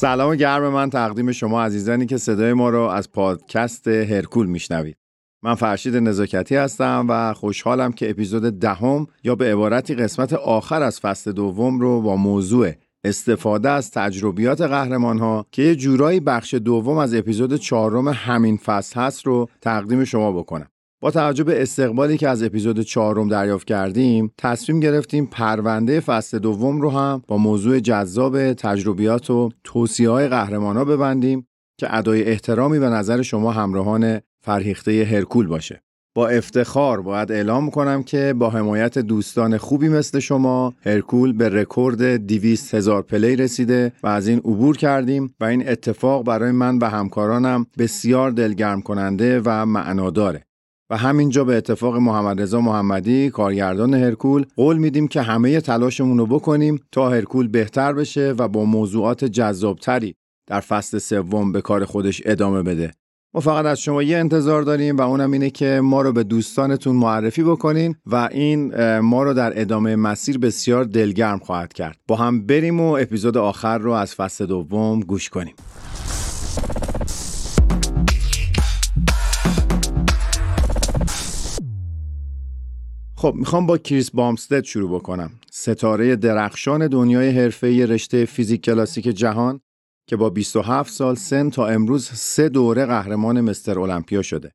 سلام گرم من تقدیم شما عزیزانی که صدای ما رو از پادکست هرکول میشنوید من فرشید نزاکتی هستم و خوشحالم که اپیزود دهم یا به عبارتی قسمت آخر از فصل دوم رو با موضوع استفاده از تجربیات قهرمان ها که یه جورایی بخش دوم از اپیزود چهارم همین فصل هست رو تقدیم شما بکنم. با توجه به استقبالی که از اپیزود چهارم دریافت کردیم تصمیم گرفتیم پرونده فصل دوم رو هم با موضوع جذاب تجربیات و توصیه های قهرمان ها ببندیم که ادای احترامی به نظر شما همراهان فرهیخته هرکول باشه. با افتخار باید اعلام کنم که با حمایت دوستان خوبی مثل شما هرکول به رکورد 200 هزار play رسیده و از این عبور کردیم و این اتفاق برای من و همکارانم بسیار دلگرم کننده و معناداره. و همینجا به اتفاق محمد رضا محمدی کارگردان هرکول قول میدیم که همه تلاشمون رو بکنیم تا هرکول بهتر بشه و با موضوعات جذابتری در فصل سوم به کار خودش ادامه بده. ما فقط از شما یه انتظار داریم و اونم اینه که ما رو به دوستانتون معرفی بکنین و این ما رو در ادامه مسیر بسیار دلگرم خواهد کرد. با هم بریم و اپیزود آخر رو از فصل دوم گوش کنیم. خب می‌خوام با کریس بامستد شروع بکنم ستاره درخشان دنیای حرفه‌ای رشته فیزیک کلاسیک جهان که با 27 سال سن تا امروز سه دوره قهرمان مستر المپیا شده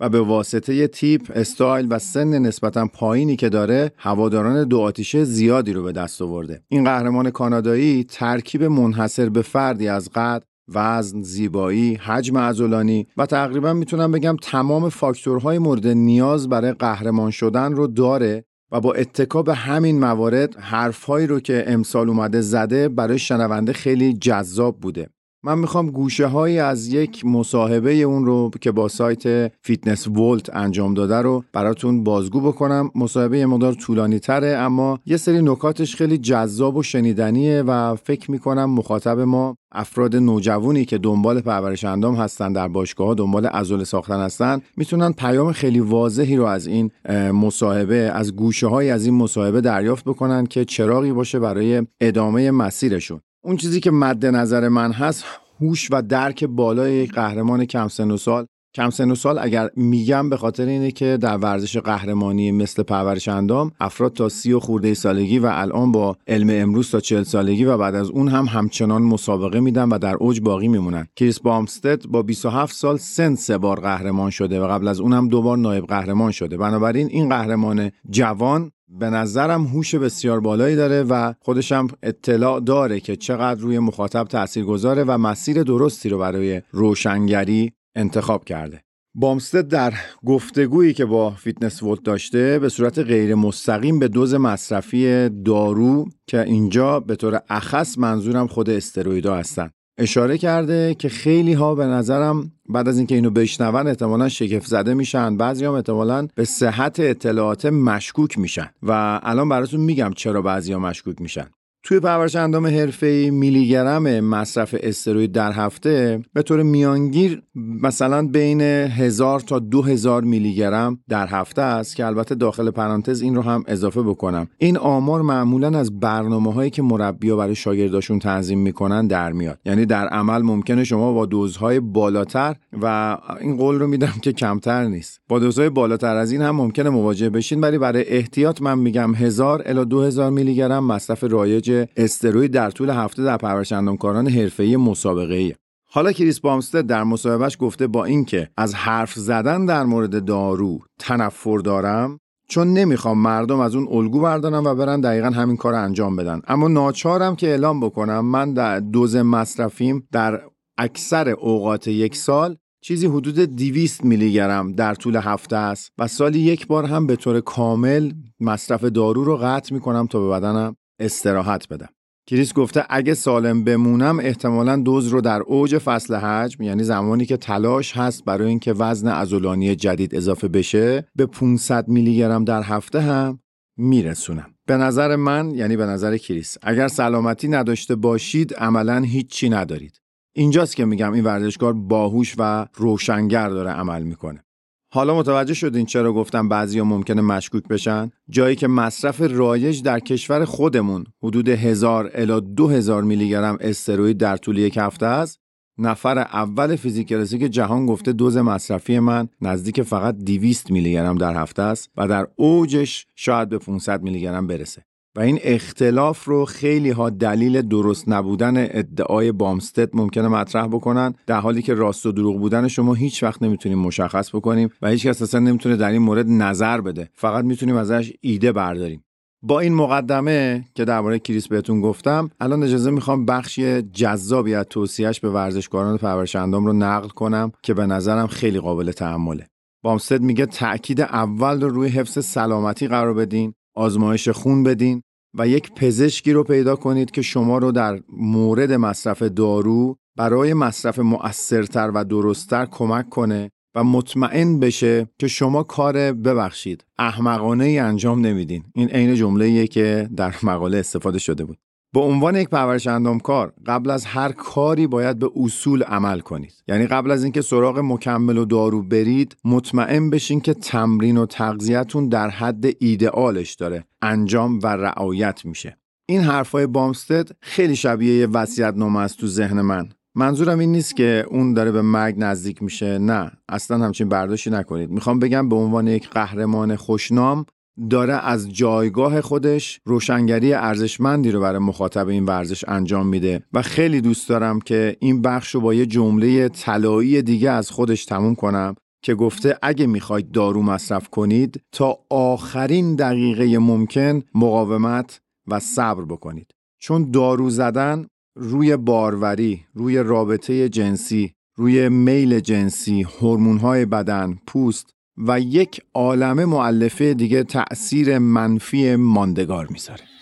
و به واسطه تیپ، استایل و سن نسبتا پایینی که داره هواداران دو آتیشه زیادی رو به دست آورده. این قهرمان کانادایی ترکیب منحصر به فردی از قد، وزن، زیبایی، حجم عضلانی و تقریبا می‌تونم بگم تمام فاکتورهای مورد نیاز برای قهرمان شدن رو داره و با اتکا به همین موارد حرفهایی رو که امسال اومده زده برای شنونده خیلی جذاب بوده. من می‌خوام گوشه هایی از یک مصاحبه اون رو که با سایت Fitness Volt انجام داده رو براتون بازگو بکنم. مصاحبه یه مقدار طولانی تره اما یه سری نکاتش خیلی جذاب و شنیدنیه و فکر می‌کنم مخاطب ما افراد نوجوانی که دنبال پرورش اندام هستن در باشگاه دنبال عضله ساختن هستن می‌تونن پیام خیلی واضحی رو از این مصاحبه از گوشه های از این مصاحبه دریافت بکنن که چراغی باشه برای ادامه مسیرشون. اون چیزی که مد نظر من هست هوش و درک بالای یک قهرمان کم سن و سال. کم سن و سال اگر میگم به خاطر اینه که در ورزش قهرمانی مثل پرورش اندام افراد تا سی و خورده سالگی و الان با علم امروز تا چل سالگی و بعد از اون هم همچنان مسابقه میدن و در اوج باقی میمونن. کریس بامستد با 27 سال سن سه بار قهرمان شده و قبل از اون هم دو بار نایب قهرمان شده. بنابراین این قهرمان جوان به نظرم هوش بسیار بالایی داره و خودشم اطلاع داره که چقدر روی مخاطب تأثیر گذاره و مسیر درستی رو برای روشنگری انتخاب کرده. بامستد در گفتگویی که با Fitness Volt داشته به صورت غیر مستقیم به دوز مصرفی دارو که اینجا به طور اخص منظورم خود استرویدا هستن اشاره کرده که خیلی ها به نظرم بعد از اینکه اینو بشنون احتمالا شگفت زده میشن. بعضی هم احتمالا به صحت اطلاعات مشکوک میشن. و الان براتون میگم چرا بعضی ها مشکوک میشن. توی پرورش اندام حرفه‌ای میلی گرم مصرف استروید در هفته به طور میانگیر مثلا بین 1000 تا 2000 میلی گرم در هفته است که البته داخل پرانتز این رو هم اضافه بکنم. این آمار معمولا از برنامه هایی که مربیا برای شاگرداشون تنظیم می‌کنن در میاد. یعنی در عمل ممکنه شما با دوزهای بالاتر و این قول رو میدم که کمتر نیست. با دوزهای بالاتر از این هم ممکنه مواجه بشین ولی برای احتیاط من میگم 1000 الی 2000 میلی گرم مصرف رایج استروید در طول هفته در پرورش اندامکاران حرفه‌ای مسابقه‌ای. حالا کریس بامستد در مصاحبهش گفته با اینکه از حرف زدن در مورد دارو تنفر دارم چون نمی‌خوام مردم از اون الگو بردارن و برن دقیقا همین کار انجام بدن. اما ناچارم که اعلام بکنم من در دوز مصرفیم در اکثر اوقات یک سال چیزی حدود 200 میلی گرم در طول هفته است و سالی یک بار هم به طور کامل مصرف دارو رو قطع می‌کنم تا به بدنم. استراحت بدم. کریس گفته اگه سالم بمونم احتمالا دوز رو در اوج فصل حجم یعنی زمانی که تلاش هست برای اینکه وزن عضلانی جدید اضافه بشه به 500 میلی گرم در هفته هم میرسونم. به نظر من یعنی به نظر کریس اگر سلامتی نداشته باشید عملا هیچی ندارید. اینجاست که میگم این ورزشکار باهوش و روشنگر داره عمل می‌کنه. حالا متوجه شدین چرا گفتم بعضیا ممکنه مشکوک بشن؟ جایی که مصرف رایج در کشور خودمون حدود هزار الی دو هزار میلی گرم استروید در طول یک هفته است نفر اول فیزیک که جهان گفته دوز مصرفی من نزدیک فقط 200 میلی گرم در هفته است و در اوجش شاید به 500 میلی گرم برسه و این اختلاف رو خیلی ها دلیل درست نبودن ادعای بامستد ممکنه مطرح بکنن در حالی که راست و دروغ بودن شما هیچ وقت نمی‌تونیم مشخص بکنیم و هیچ کس اصلا نمی‌تونه در این مورد نظر بده. فقط می‌تونیم ازش ایده برداریم. با این مقدمه که درباره کریس بهتون گفتم الان اجازه می‌خوام بخشی جذابی از توصیهش به ورزشکاران پرورش اندام رو نقل کنم که به نظرم خیلی قابل تحمله. بامستد میگه تاکید اول رو روی حفظ سلامتی قرار بدین آزمایش خون بدین و یک پزشکی رو پیدا کنید که شما رو در مورد مصرف دارو برای مصرف مؤثرتر و درستتر کمک کنه و مطمئن بشه که شما کار ببخشید. احمقانه ای انجام نمیدین. این عین جمله که در مقاله استفاده شده بود. به عنوان یک پرورش اندامکار قبل از هر کاری باید به اصول عمل کنید. یعنی قبل از اینکه سراغ مکمل و دارو برید مطمئن بشین که تمرین و تغذیتون در حد ایدئالش داره. انجام و رعایت میشه. این حرفای بامستد خیلی شبیه یه وصیت‌نامه است تو ذهن من. منظورم این نیست که اون داره به مرگ نزدیک میشه. نه اصلا همچین برداشتی نکنید. می‌خوام بگم به عنوان یک قهرمان خوشنام داره از جایگاه خودش روشنگری ارزشمندی رو برای مخاطب این ورزش انجام میده و خیلی دوست دارم که این بخش رو با یه جمله طلایی دیگه از خودش تموم کنم که گفته اگه می‌خواید دارو مصرف کنید تا آخرین دقیقه ممکن مقاومت و صبر بکنید. چون دارو زدن روی باروری، روی رابطه جنسی، روی میل جنسی، هورمون‌های بدن، پوست و یک عالمه معلفه دیگه تأثیر منفی ماندگار می‌ذاره.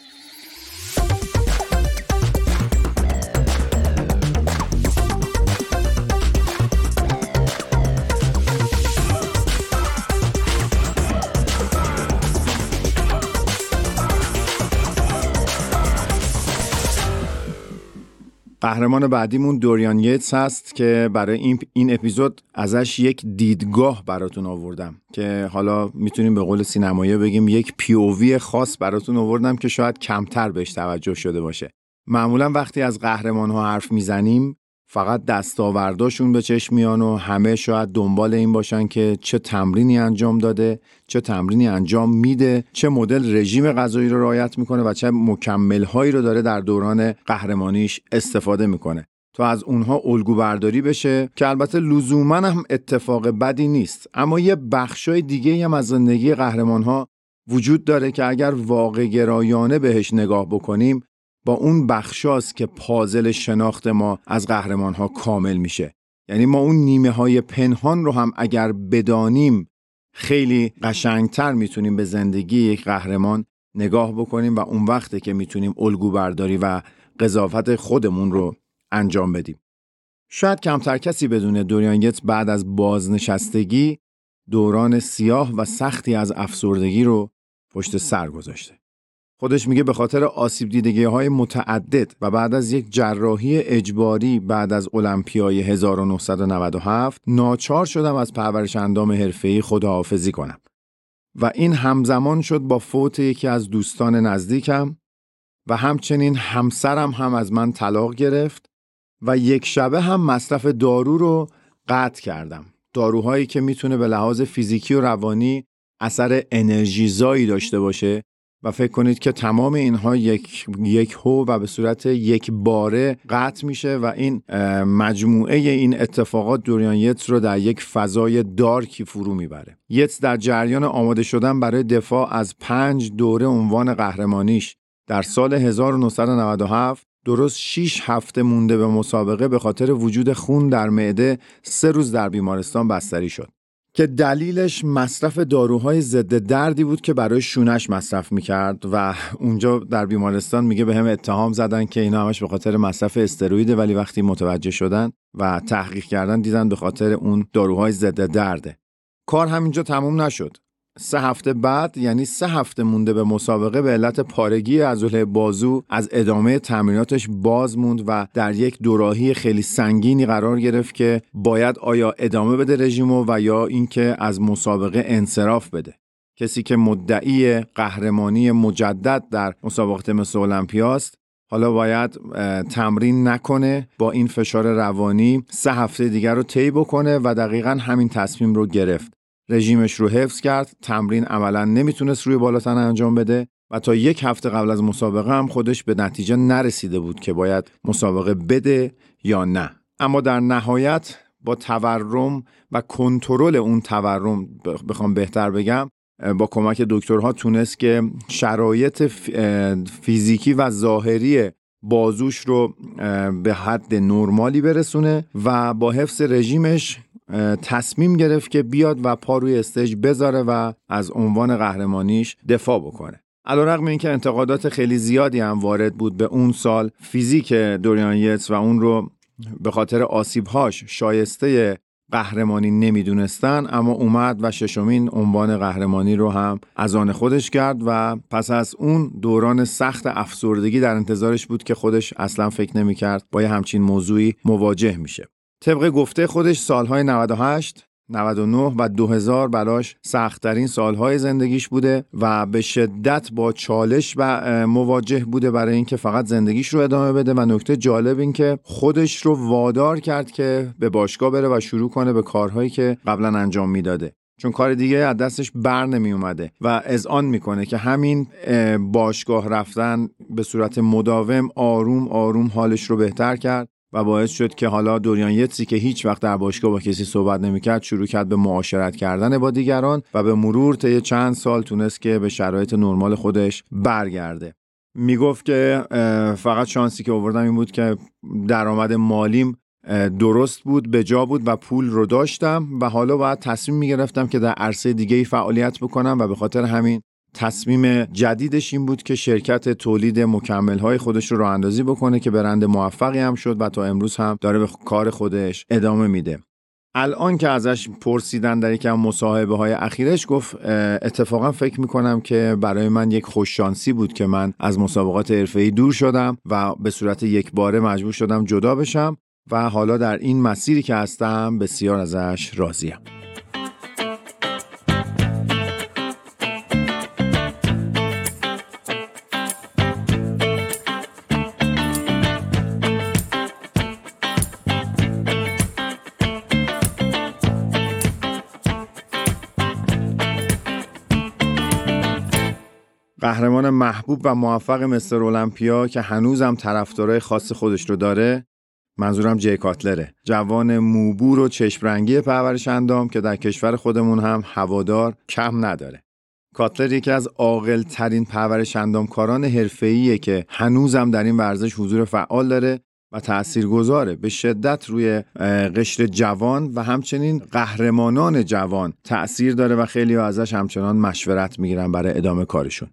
قهرمان بعدیمون دوریان یتس هست که برای این, این اپیزود ازش یک دیدگاه براتون آوردم که حالا می‌تونیم به قول سینمایی بگیم یک پیووی خاص براتون آوردم که شاید کمتر بهش توجه شده باشه. معمولا وقتی از قهرمان ها حرف می‌زنیم فقط دستاورداشون به چشم میان و همه شاید دنبال این باشن که چه تمرینی انجام داده چه تمرینی انجام میده چه مدل رژیم غذایی رو رعایت می‌کنه و چه مکمل هایی رو داره در دوران قهرمانیش استفاده می‌کنه. تا از اونها الگو برداری بشه که البته لزوما هم اتفاق بدی نیست. اما یه بخشای دیگه هم از زندگی قهرمان ها وجود داره که اگر واقع گرایانه بهش نگاه بکنیم با اون بخشاست که پازل شناخت ما از قهرمان ها کامل میشه. یعنی ما اون نیمه های پنهان رو هم اگر بدانیم خیلی قشنگتر می‌تونیم به زندگی یک قهرمان نگاه بکنیم و اون وقته که می‌تونیم الگو برداری و قضاوت خودمون رو انجام بدیم. شاید کمتر کسی بدونه دوریان بعد از بازنشستگی دوران سیاه و سختی از افسردگی رو پشت سر گذاشته. خودش میگه به خاطر آسیب دیدگی های متعدد و بعد از یک جراحی اجباری بعد از المپیای 1997 ناچار شدم از پرورش اندام حرفه‌ای خداحافظی کنم. و این همزمان شد با فوت یکی از دوستان نزدیکم و همچنین همسرم هم از من طلاق گرفت و یک شبه هم مصرف دارو رو قطع کردم. داروهایی که می‌تونه به لحاظ فیزیکی و روانی اثر انرژیزایی داشته باشه و فکر کنید که تمام اینها یک یک هو و به صورت یک باره قطع میشه و این مجموعه این اتفاقات دوریان یتس رو در یک فضای دارکی فرو می‌بره. یتس در جریان آماده شدن برای دفاع از پنج دوره عنوان قهرمانیش. در سال 1997 درست 6 هفته مونده به مسابقه به خاطر وجود خون در معده سه روز در بیمارستان بستری شد. که دلیلش مصرف داروهای ضد دردی بود که برای شونش مصرف می‌کرد و اونجا در بیمارستان میگه به هم اتهام زدن که اینا همش به خاطر مصرف استرویده ولی وقتی متوجه شدن و تحقیق کردن دیدن به خاطر اون داروهای ضد درده. کار همینجا تموم نشد. سه هفته بعد یعنی سه هفته مونده به مسابقه به علت پارگی عضله بازو از ادامه تمریناتش باز موند و در یک دوراهی خیلی سنگینی قرار گرفت که باید آیا ادامه بده رژیمو و یا اینکه از مسابقه انصراف بده. کسی که مدعی قهرمانی مجدد در مسابقات مثل المپیاست حالا باید تمرین نکنه با این فشار روانی سه هفته دیگر رو طی بکنه و دقیقا همین تصمیم رو گرفت. رژیمش رو حفظ کرد. تمرین عملا نمی‌تونست روی بالاتن انجام بده و تا یک هفته قبل از مسابقه هم خودش به نتیجه نرسیده بود که باید مسابقه بده یا نه. اما در نهایت با تورم و کنترل اون تورم بخوام بهتر بگم با کمک دکترها تونست که شرایط فیزیکی و ظاهری بازوش رو به حد نرمالی برسونه و با حفظ رژیمش تصمیم گرفت که بیاد و پا روی استیج بذاره و از عنوان قهرمانیش دفاع بکنه. علیرغم اینکه انتقادات خیلی زیادی هم وارد بود به اون سال فیزیک دوریان یتس و اون رو به خاطر آسیبهاش شایسته قهرمانی نمی‌دونستن اما اومد و ششمین عنوان قهرمانی رو هم از آن خودش کرد و پس از اون دوران سخت افسردگی در انتظارش بود که خودش اصلا فکر نمی‌کرد با یه همچین موضوعی مواجه میشه. طبق گفته خودش سالهای 98 99 و 2000 براش سختترین سالهای زندگیش بوده و به شدت با چالش و مواجه بوده برای اینکه فقط زندگیش رو ادامه بده و نکته جالب این که خودش رو وادار کرد که به باشگاه بره و شروع کنه به کارهایی که قبلا انجام می‌داده. چون کار دیگه از دستش بر نمی اومده و اذعان می‌کنه که همین باشگاه رفتن به صورت مداوم آروم آروم حالش رو بهتر کرد. و باعث شد که حالا دوریان یتسی که هیچ وقت در باشگاه با کسی صحبت نمی‌کرد شروع کرد به معاشرت کردن با دیگران و به مرور طی چند سال تونست که به شرایط نرمال خودش برگرده. می‌گفت که فقط شانسی که آوردم این بود که درآمد مالیم درست بود به جا بود و پول رو داشتم و حالا باید تصمیم می‌گرفتم که در عرصه دیگه ای فعالیت بکنم و به خاطر همین تصمیم جدیدش این بود که شرکت تولید مکمل های خودش رو راه بکنه که برند موفقی هم شد و تا امروز هم داره به کار خودش ادامه میده الان که ازش پرسیدن در یکم مصاحبه های اخیرش گفت اتفاقا فکر می‌کنم که برای من یک خوششانسی بود که من از مسابقات حرفه‌ای دور شدم و به صورت یک باره مجبور شدم جدا بشم و حالا در این مسیری که هستم بسیار ازش راضیم. قهرمان محبوب و موفق مستر المپیا که هنوزم طرفدارای خاص خودش رو داره منظورم جی کاتلره جوان موبور و چشم رنگی پرورش اندام که در کشور خودمون هم هوادار کم نداره. کاتلر یکی از عاقل ترین پرورش اندامکاران حرفه‌ایه که هنوزم در این ورزش حضور فعال داره و تاثیرگذاره به شدت روی قشر جوان و همچنین قهرمانان جوان تاثیر داره و خیلی ازش همچنان مشورت می‌گیرن برای ادامه کارشون.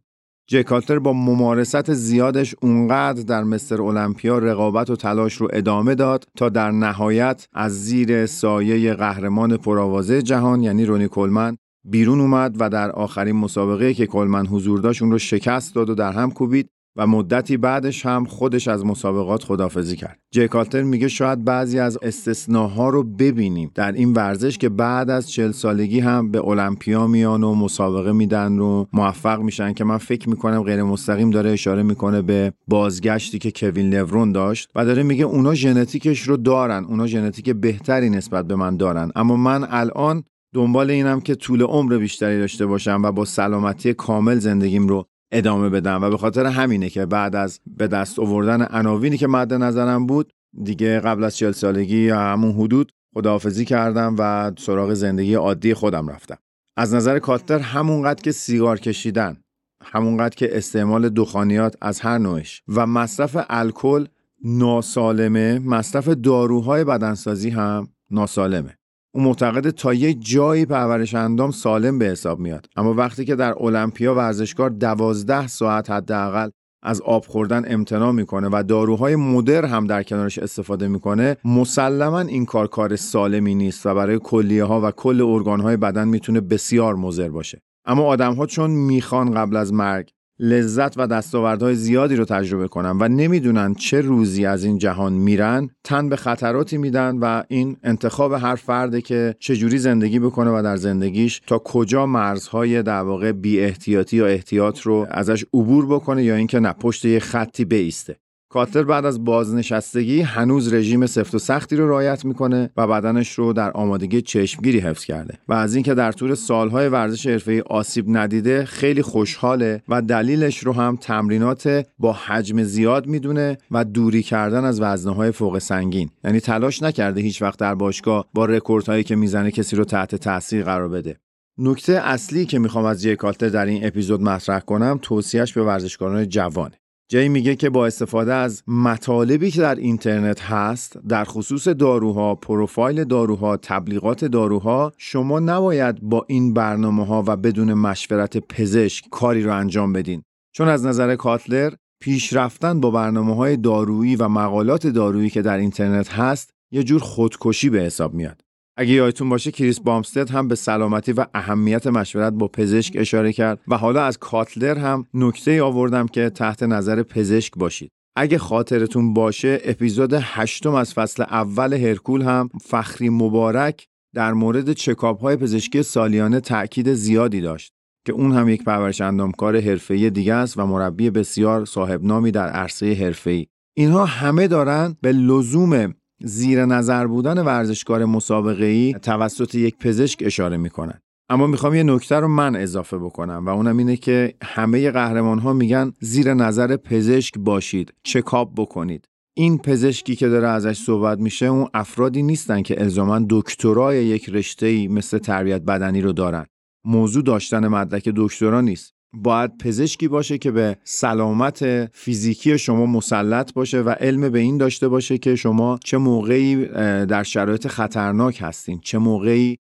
جکالتر با ممارست زیادش اونقدر در مستر المپیا رقابت و تلاش رو ادامه داد تا در نهایت از زیر سایه قهرمان پرآوازه جهان یعنی رونی کلمن بیرون اومد و در آخرین مسابقه که کلمن حضور داشت اون رو شکست داد و در هم کوبید. و مدتی بعدش هم خودش از مسابقات خدافزی کرد. جکالتر میگه شاید بعضی از استثناها رو ببینیم. در این ورزش که بعد از چل سالگی هم به المپیا میان و مسابقه میدن رو موفق میشن که من فکر می‌کنم غیر مستقیم داره اشاره می‌کنه به بازگشتی که کوین لورون داشت و داره میگه اونا ژنتیکش رو دارن. اونا ژنتیک بهتری نسبت به من دارن. اما من الان دنبال اینم که طول عمر بیشتری داشته باشم و با سلامتی کامل زندگیم رو ادامه بدم و به خاطر همینه که بعد از به دست آوردن عناوینی که مد نظرم بود دیگه قبل از چل سالگی یا همون حدود خداحافظی کردم و سراغ زندگی عادی خودم رفتم. از نظر کاتر همونقدر که سیگار کشیدن همونقدر که استعمال دخانیات از هر نوعش و مصرف الکل ناسالمه مصرف داروهای بدنسازی هم ناسالمه. او معتقد تا یه جایی پرورش اندام سالم به حساب میاد. اما وقتی که در المپیا ورزشکار دوازده ساعت حداقل از آب خوردن امتناع می‌کنه و داروهای مدر هم در کنارش استفاده می‌کنه مسلما این کار کار سالمی نیست و برای کلیه ها و کل ارگان های بدن می‌تونه بسیار مضر باشه. اما آدم ها چون می‌خوان قبل از مرگ لذت و دستاوردهای زیادی رو تجربه کنن و نمی‌دونن چه روزی از این جهان میرن تن به خطراتی میدن و این انتخاب هر فرده که چجوری زندگی بکنه و در زندگیش تا کجا مرزهای در واقع بی احتیاطی یا احتیاط رو ازش عبور بکنه یا اینکه نه پشت یه خطی بیسته. کاتلر بعد از بازنشستگی هنوز رژیم سفت و سختی رو رعایت می‌کنه و بدنش رو در آمادگی چشمگیری حفظ کرده. و از اینکه در طول سالهای ورزش حرفه‌ای آسیب ندیده خیلی خوشحاله و دلیلش رو هم تمرینات با حجم زیاد می‌دونه و دوری کردن از وزنه فوق سنگین. یعنی تلاش نکرده هیچ وقت در باشگاه با رکوردهایی که می‌زنه کسی رو تحت تاثیر قرار بده. نکته اصلی که می‌خوام از جی کالتر در این اپیزود مطرح کنم توصیهش به ورزشکاران جوانه. جی میگه که با استفاده از مطالبی که در اینترنت هست در خصوص داروها، پروفایل داروها، تبلیغات داروها شما نباید با این برنامه ها و بدون مشورت پزشک کاری رو انجام بدین. چون از نظر کاتلر پیشرفتن با برنامه های دارویی و مقالات دارویی که در اینترنت هست یه جور خودکشی به حساب میاد. اگه یادتون باشه کریس بامستد هم به سلامتی و اهمیت مشورت با پزشک اشاره کرد و حالا از کاتلر هم نکته آوردم که تحت نظر پزشک باشید. اگه خاطرتون باشه اپیزود هشتم از فصل اول هرکول هم فخری مبارک در مورد چکاپ های پزشکی سالیانه تاکید زیادی داشت که اون هم یک پرورش اندامکار حرفه‌ای دیگه است و مربی بسیار صاحب نامی در عرصه حرفه‌ای اینها همه دارن به لزوم زیر نظر بودن ورزشکار مسابقه ای توسط یک پزشک اشاره می‌کنن اما می‌خوام یه نکته رو من اضافه بکنم و اونم اینه که همه قهرمان ها میگن زیر نظر پزشک باشید چکاپ بکنید. این پزشکی که داره ازش صحبت میشه اون افرادی نیستن که الزاما دکترای یک رشته مثل تربیت بدنی رو دارن. موضوع داشتن مدرک دکترا نیست. باید پزشکی باشه که به سلامت فیزیکی شما مسلط باشه و علم به این داشته باشه که شما چه موقعی در شرایط خطرناک هستین چه موقعی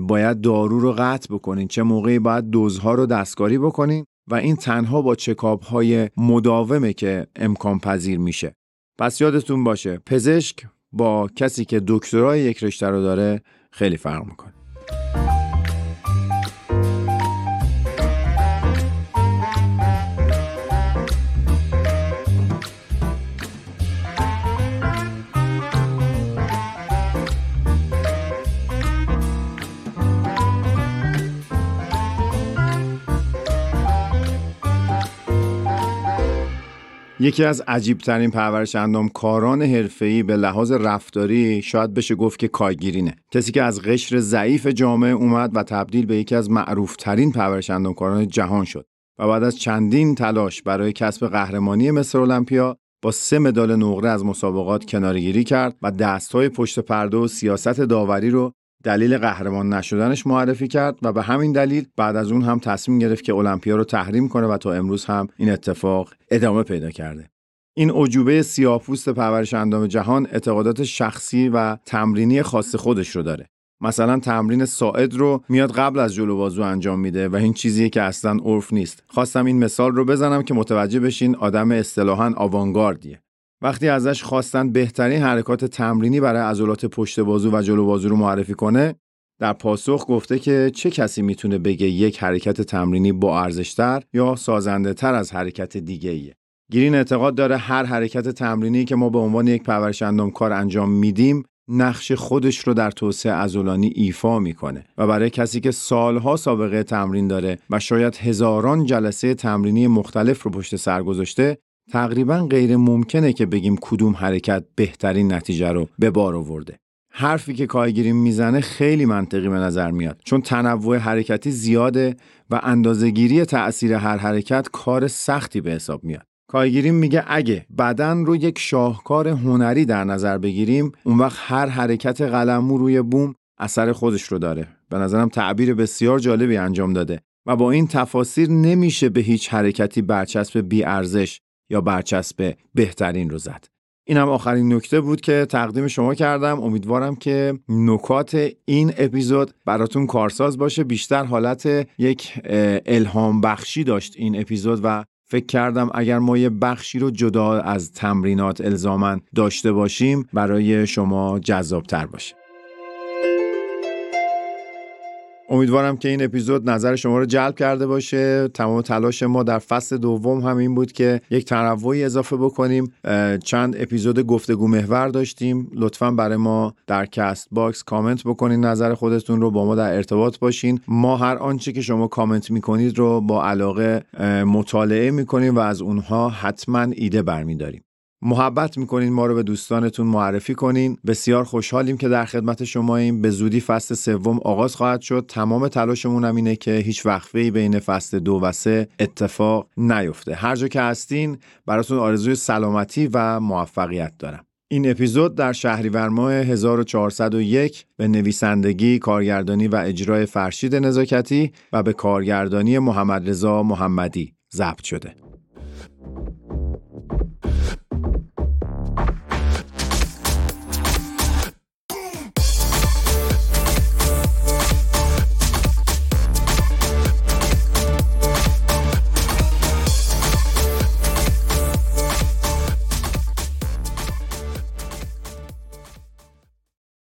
باید دارو رو قطع بکنین چه موقعی باید دوزها رو دستکاری بکنین و این تنها با چکاب های مداومه که امکان پذیر میشه. پس یادتون باشه پزشک با کسی که دکترای یک رشته رو داره خیلی فرق می‌کنه. یکی از عجیبترین پرورش کاران حرفه‌ای به لحاظ رفتاری شاید بشه گفت که کایگیرینه کسی که از قشر ضعیف جامعه اومد و تبدیل به یکی از معروفترین پرورش کاران جهان شد و بعد از چندین تلاش برای کسب قهرمانی مصر المپیا با سه مدال نقره از مسابقات کنارگیری کرد و دستهای پشت پرده و سیاست داوری رو دلیل قهرمان نشدنش معرفی کرد و به همین دلیل بعد از اون هم تصمیم گرفت که المپیا رو تحریم کنه و تا امروز هم این اتفاق ادامه پیدا کرده. این عجوبه سیاه‌پوست پرورش اندام جهان اعتقادات شخصی و تمرینی خاص خودش رو داره. مثلا تمرین ساعد رو میاد قبل از جلو بازو انجام میده و این چیزیه که اصلا عرف نیست. خواستم این مثال رو بزنم که متوجه بشین آدم اصطلاحا آوانگاردیه. وقتی ازش خواستن بهترین حرکات تمرینی برای عضلات پشت بازو و جلو بازو رو معرفی کنه در پاسخ گفته که چه کسی می‌تونه بگه یک حرکت تمرینی با ارزشتر یا سازنده تر از حرکت دیگه ایه. گیرین اعتقاد داره هر حرکت تمرینی که ما به عنوان یک پرورش کار انجام میدیم نقش خودش رو در توسعه عضلانی ایفا می‌کنه و برای کسی که سالها سابقه تمرین داره و شاید هزاران جلسه تمرینی مختلف رو پشت سر گذاشته تقریبا غیر ممکنه که بگیم کدوم حرکت بهترین نتیجه رو به بار آورده. حرفی که کایگیری می‌زنه خیلی منطقی به نظر میاد چون تنوع حرکتی زیاده و اندازهگیری تأثیر هر حرکت کار سختی به حساب میاد. کایگیری میگه اگه بدن رو یک شاهکار هنری در نظر بگیریم اون وقت هر حرکت قلمو روی بوم اثر خودش رو داره. به نظرم تعبیر بسیار جالبی انجام داده و با این تفاسیر نمیشه به هیچ حرکتی برچسب بی ارزش یا برچسب بهترین رو زد. اینم آخرین نکته بود که تقدیم شما کردم. امیدوارم که نکات این اپیزود براتون کارساز باشه. بیشتر حالت یک الهام بخشی داشت این اپیزود و فکر کردم اگر ما یه بخشی رو جدا از تمرینات الزاما داشته باشیم برای شما جذابتر باشه. امیدوارم که این اپیزود نظر شما رو جلب کرده باشه. تمام تلاش ما در فصل دوم هم این بود که یک تنوعی اضافه بکنیم. چند اپیزود گفتگو محور داشتیم. لطفا برای ما در Castbox کامنت بکنین نظر خودتون رو با ما در ارتباط باشین. ما هر آنچه که شما کامنت می‌کنید رو با علاقه مطالعه می‌کنیم و از اونها حتما ایده برمیداریم. محبت می‌کنین ما رو به دوستانتون معرفی کنین. بسیار خوشحالیم که در خدمت شما این به زودی فصل سوم آغاز خواهد شد. تمام تلاشمون هم اینه که هیچ وقفه بین فصل دو و سه اتفاق نیفته. هر جا که هستین براتون آرزوی سلامتی و موفقیت دارم. این اپیزود در شهریور ماه 1401 به نویسندگی، کارگردانی و اجرای فرشید نزاکتی و به کارگردانی محمد رضا محمدی ضبط شده.